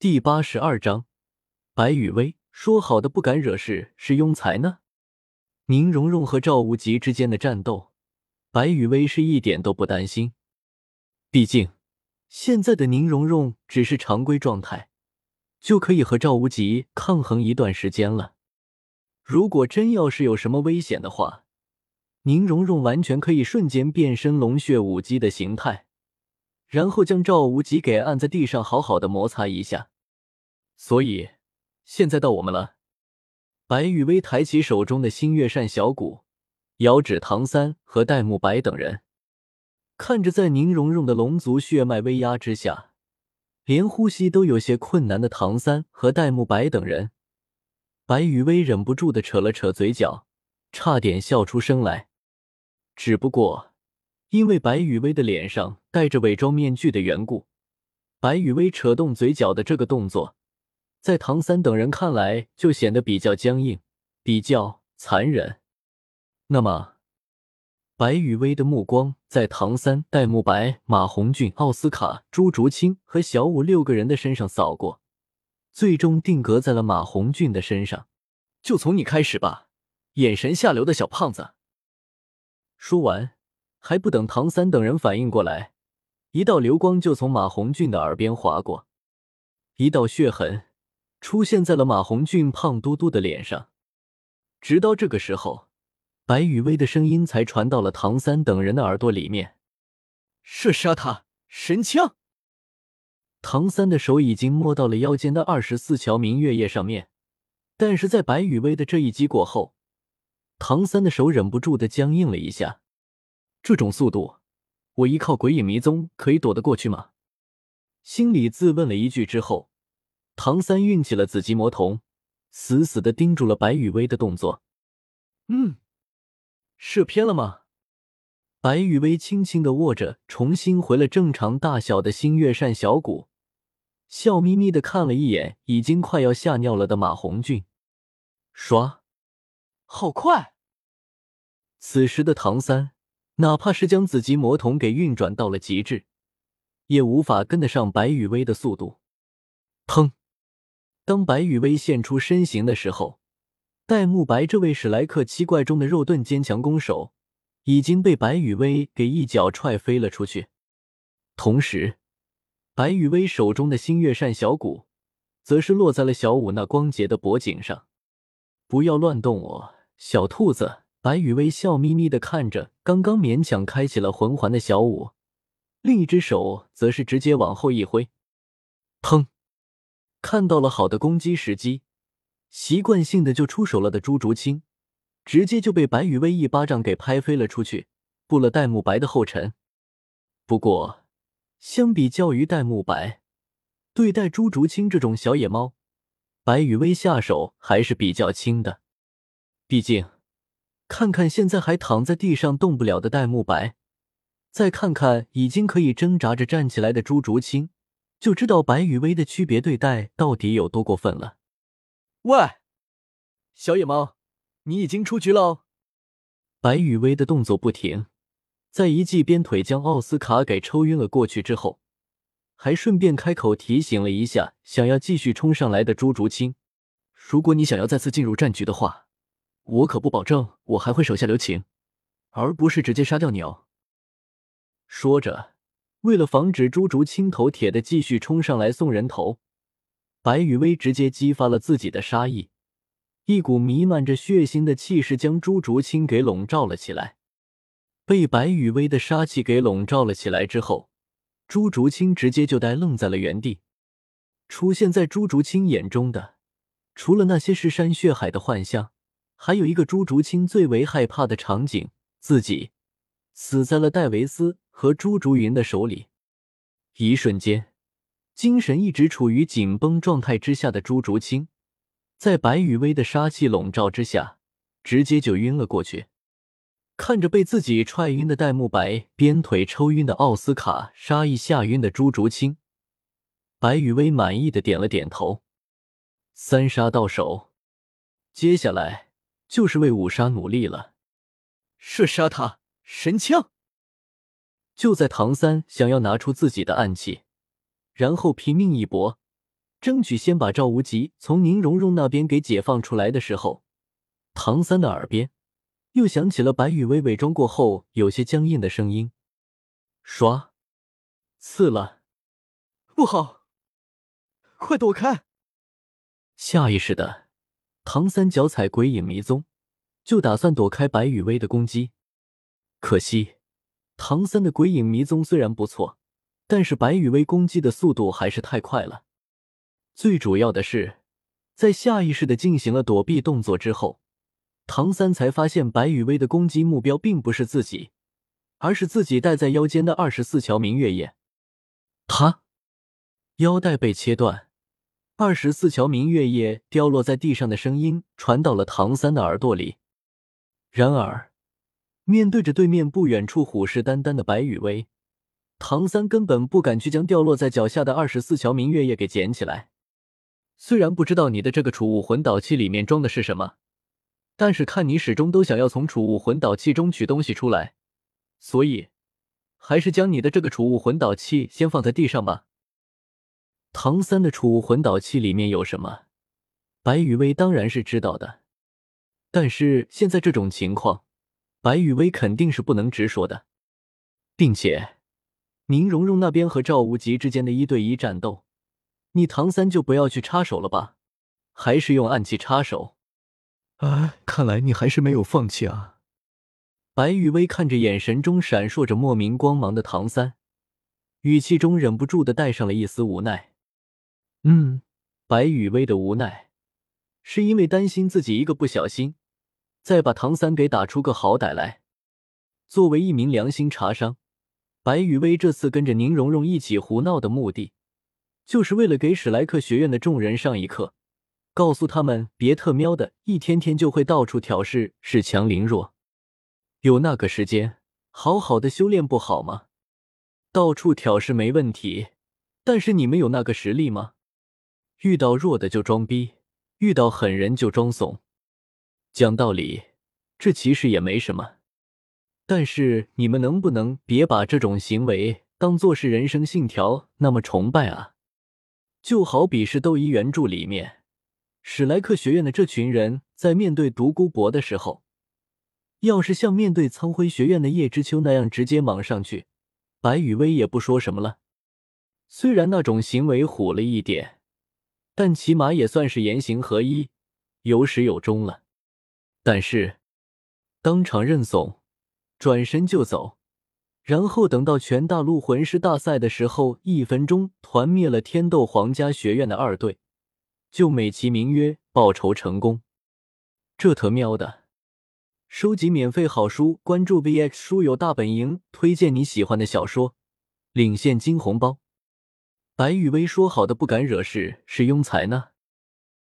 第八十二章，白雨薇说好的不敢惹事是庸才呢？宁荣荣和赵无极之间的战斗，白雨薇是一点都不担心。毕竟，现在的宁荣荣只是常规状态，就可以和赵无极抗衡一段时间了。如果真要是有什么危险的话，宁荣荣完全可以瞬间变身龙血武姬的形态。然后将赵无极给按在地上，好好的摩擦一下。所以现在到我们了。白雨薇抬起手中的星月扇小鼓，遥指唐三和戴沐白等人。看着在宁荣荣的龙族血脉威压之下，连呼吸都有些困难的唐三和戴沐白等人，白雨薇忍不住的扯了扯嘴角，差点笑出声来。只不过。因为白雨薇的脸上戴着伪装面具的缘故，白雨薇扯动嘴角的这个动作，在唐三等人看来就显得比较僵硬，比较残忍。那么，白雨薇的目光在唐三、戴沐白、马红俊、奥斯卡、朱竹清和小五六个人的身上扫过，最终定格在了马红俊的身上。就从你开始吧，眼神下流的小胖子。说完。还不等唐三等人反应过来，一道流光就从马红俊的耳边划过，一道血痕出现在了马红俊胖嘟嘟的脸上。直到这个时候，白雨薇的声音才传到了唐三等人的耳朵里面：“射杀他！神枪！”唐三的手已经摸到了腰间的二十四桥明月夜上面，但是在白雨薇的这一击过后，唐三的手忍不住的僵硬了一下。这种速度，我依靠鬼影迷踪可以躲得过去吗？心里自问了一句之后，唐三运起了紫极魔瞳，死死的盯住了白雨薇的动作。嗯，射偏了吗？白雨薇轻轻的握着重新回了正常大小的星月扇小鼓，笑眯眯的看了一眼已经快要吓尿了的马红俊，刷，好快！此时的唐三。哪怕是将紫极魔瞳给运转到了极致，也无法跟得上白羽薇的速度。砰！当白羽薇现出身形的时候，戴沐白这位史莱克七怪中的肉盾坚强攻手已经被白羽薇给一脚踹飞了出去。同时，白羽薇手中的星月扇小鼓则是落在了小舞那光洁的脖颈上。不要乱动我，小兔子。白雨薇笑眯眯的看着刚刚勉强开启了魂环的小舞，另一只手则是直接往后一挥，砰！看到了好的攻击时机，习惯性的就出手了的朱竹清，直接就被白雨薇一巴掌给拍飞了出去，步了戴沐白的后尘。不过，相比较于戴沐白，对待朱竹清这种小野猫，白雨薇下手还是比较轻的，毕竟。看看现在还躺在地上动不了的戴沐白，再看看已经可以挣扎着站起来的朱竹清，就知道白雨薇的区别对待到底有多过分了。喂，小野猫，你已经出局了！白雨薇的动作不停，在一记鞭腿将奥斯卡给抽晕了过去之后，还顺便开口提醒了一下想要继续冲上来的朱竹清：“如果你想要再次进入战局的话。”我可不保证，我还会手下留情，而不是直接杀掉你哦。说着，为了防止朱竹清头铁的继续冲上来送人头，白雨薇直接激发了自己的杀意，一股弥漫着血腥的气势将朱竹清给笼罩了起来。被白雨薇的杀气给笼罩了起来之后，朱竹清直接就呆愣在了原地。出现在朱竹清眼中的，除了那些尸山血海的幻象。还有一个朱竹清最为害怕的场景，自己死在了戴维斯和朱竹云的手里。一瞬间，精神一直处于紧绷状态之下的朱竹清，在白雨薇的杀气笼罩之下，直接就晕了过去。看着被自己踹晕的戴沐白，鞭腿抽晕的奥斯卡，杀意吓晕的朱竹清，白雨薇满意的点了点头。三杀到手，接下来。就是为五杀努力了，射杀他！神枪！就在唐三想要拿出自己的暗器，然后拼命一搏，争取先把赵无极从宁荣荣那边给解放出来的时候，唐三的耳边又响起了白羽薇伪装过后有些僵硬的声音：“刷，刺了，不好，快躲开！”下意识的，唐三脚踩鬼影迷踪，就打算躲开白羽薇的攻击。可惜，唐三的鬼影迷踪虽然不错，但是白羽薇攻击的速度还是太快了。最主要的是，在下意识的进行了躲避动作之后，唐三才发现白羽薇的攻击目标并不是自己，而是自己戴在腰间的二十四桥明月夜。他腰带被切断，二十四桥明月夜掉落在地上的声音传到了唐三的耳朵里。然而，面对着对面不远处虎视眈眈的白羽薇，唐三根本不敢去将掉落在脚下的二十四桥明月夜给捡起来。虽然不知道你的这个储物魂导器里面装的是什么，但是看你始终都想要从储物魂导器中取东西出来，所以还是将你的这个储物魂导器先放在地上吧。唐三的储物魂导器里面有什么？白雨薇当然是知道的，但是现在这种情况，白雨薇肯定是不能直说的，并且宁荣荣那边和赵无极之间的一对一战斗。你唐三就不要去插手了吧，还是用暗器插手？啊，看来你还是没有放弃啊！白雨薇看着眼神中闪烁着莫名光芒的唐三，语气中忍不住的带上了一丝无奈。嗯，白雨薇的无奈，是因为担心自己一个不小心，再把唐三给打出个好歹来。作为一名良心茶商，白雨薇这次跟着宁荣荣一起胡闹的目的。就是为了给史莱克学院的众人上一课，告诉他们别特喵的一天天就会到处挑事，恃强凌弱。有那个时间，好好的修炼不好吗？到处挑事没问题，但是你们有那个实力吗？遇到弱的就装逼，遇到狠人就装怂。讲道理，这其实也没什么。但是你们能不能别把这种行为当做是人生信条那么崇拜啊？就好比是《斗医原著》里面，史莱克学院的这群人在面对独孤博的时候，要是像面对苍辉学院的叶知秋那样直接莽上去，白羽薇也不说什么了。虽然那种行为虎了一点，但起码也算是言行合一、有始有终了。但是，当场认怂，转身就走。然后等到全大陆魂师大赛的时候，一分钟团灭了天斗皇家学院的二队，就美其名曰报仇成功。这特喵的！收集免费好书，关注 VX 书友大本营，推荐你喜欢的小说，领现金红包。白雨薇说好的不敢惹事是庸才呢？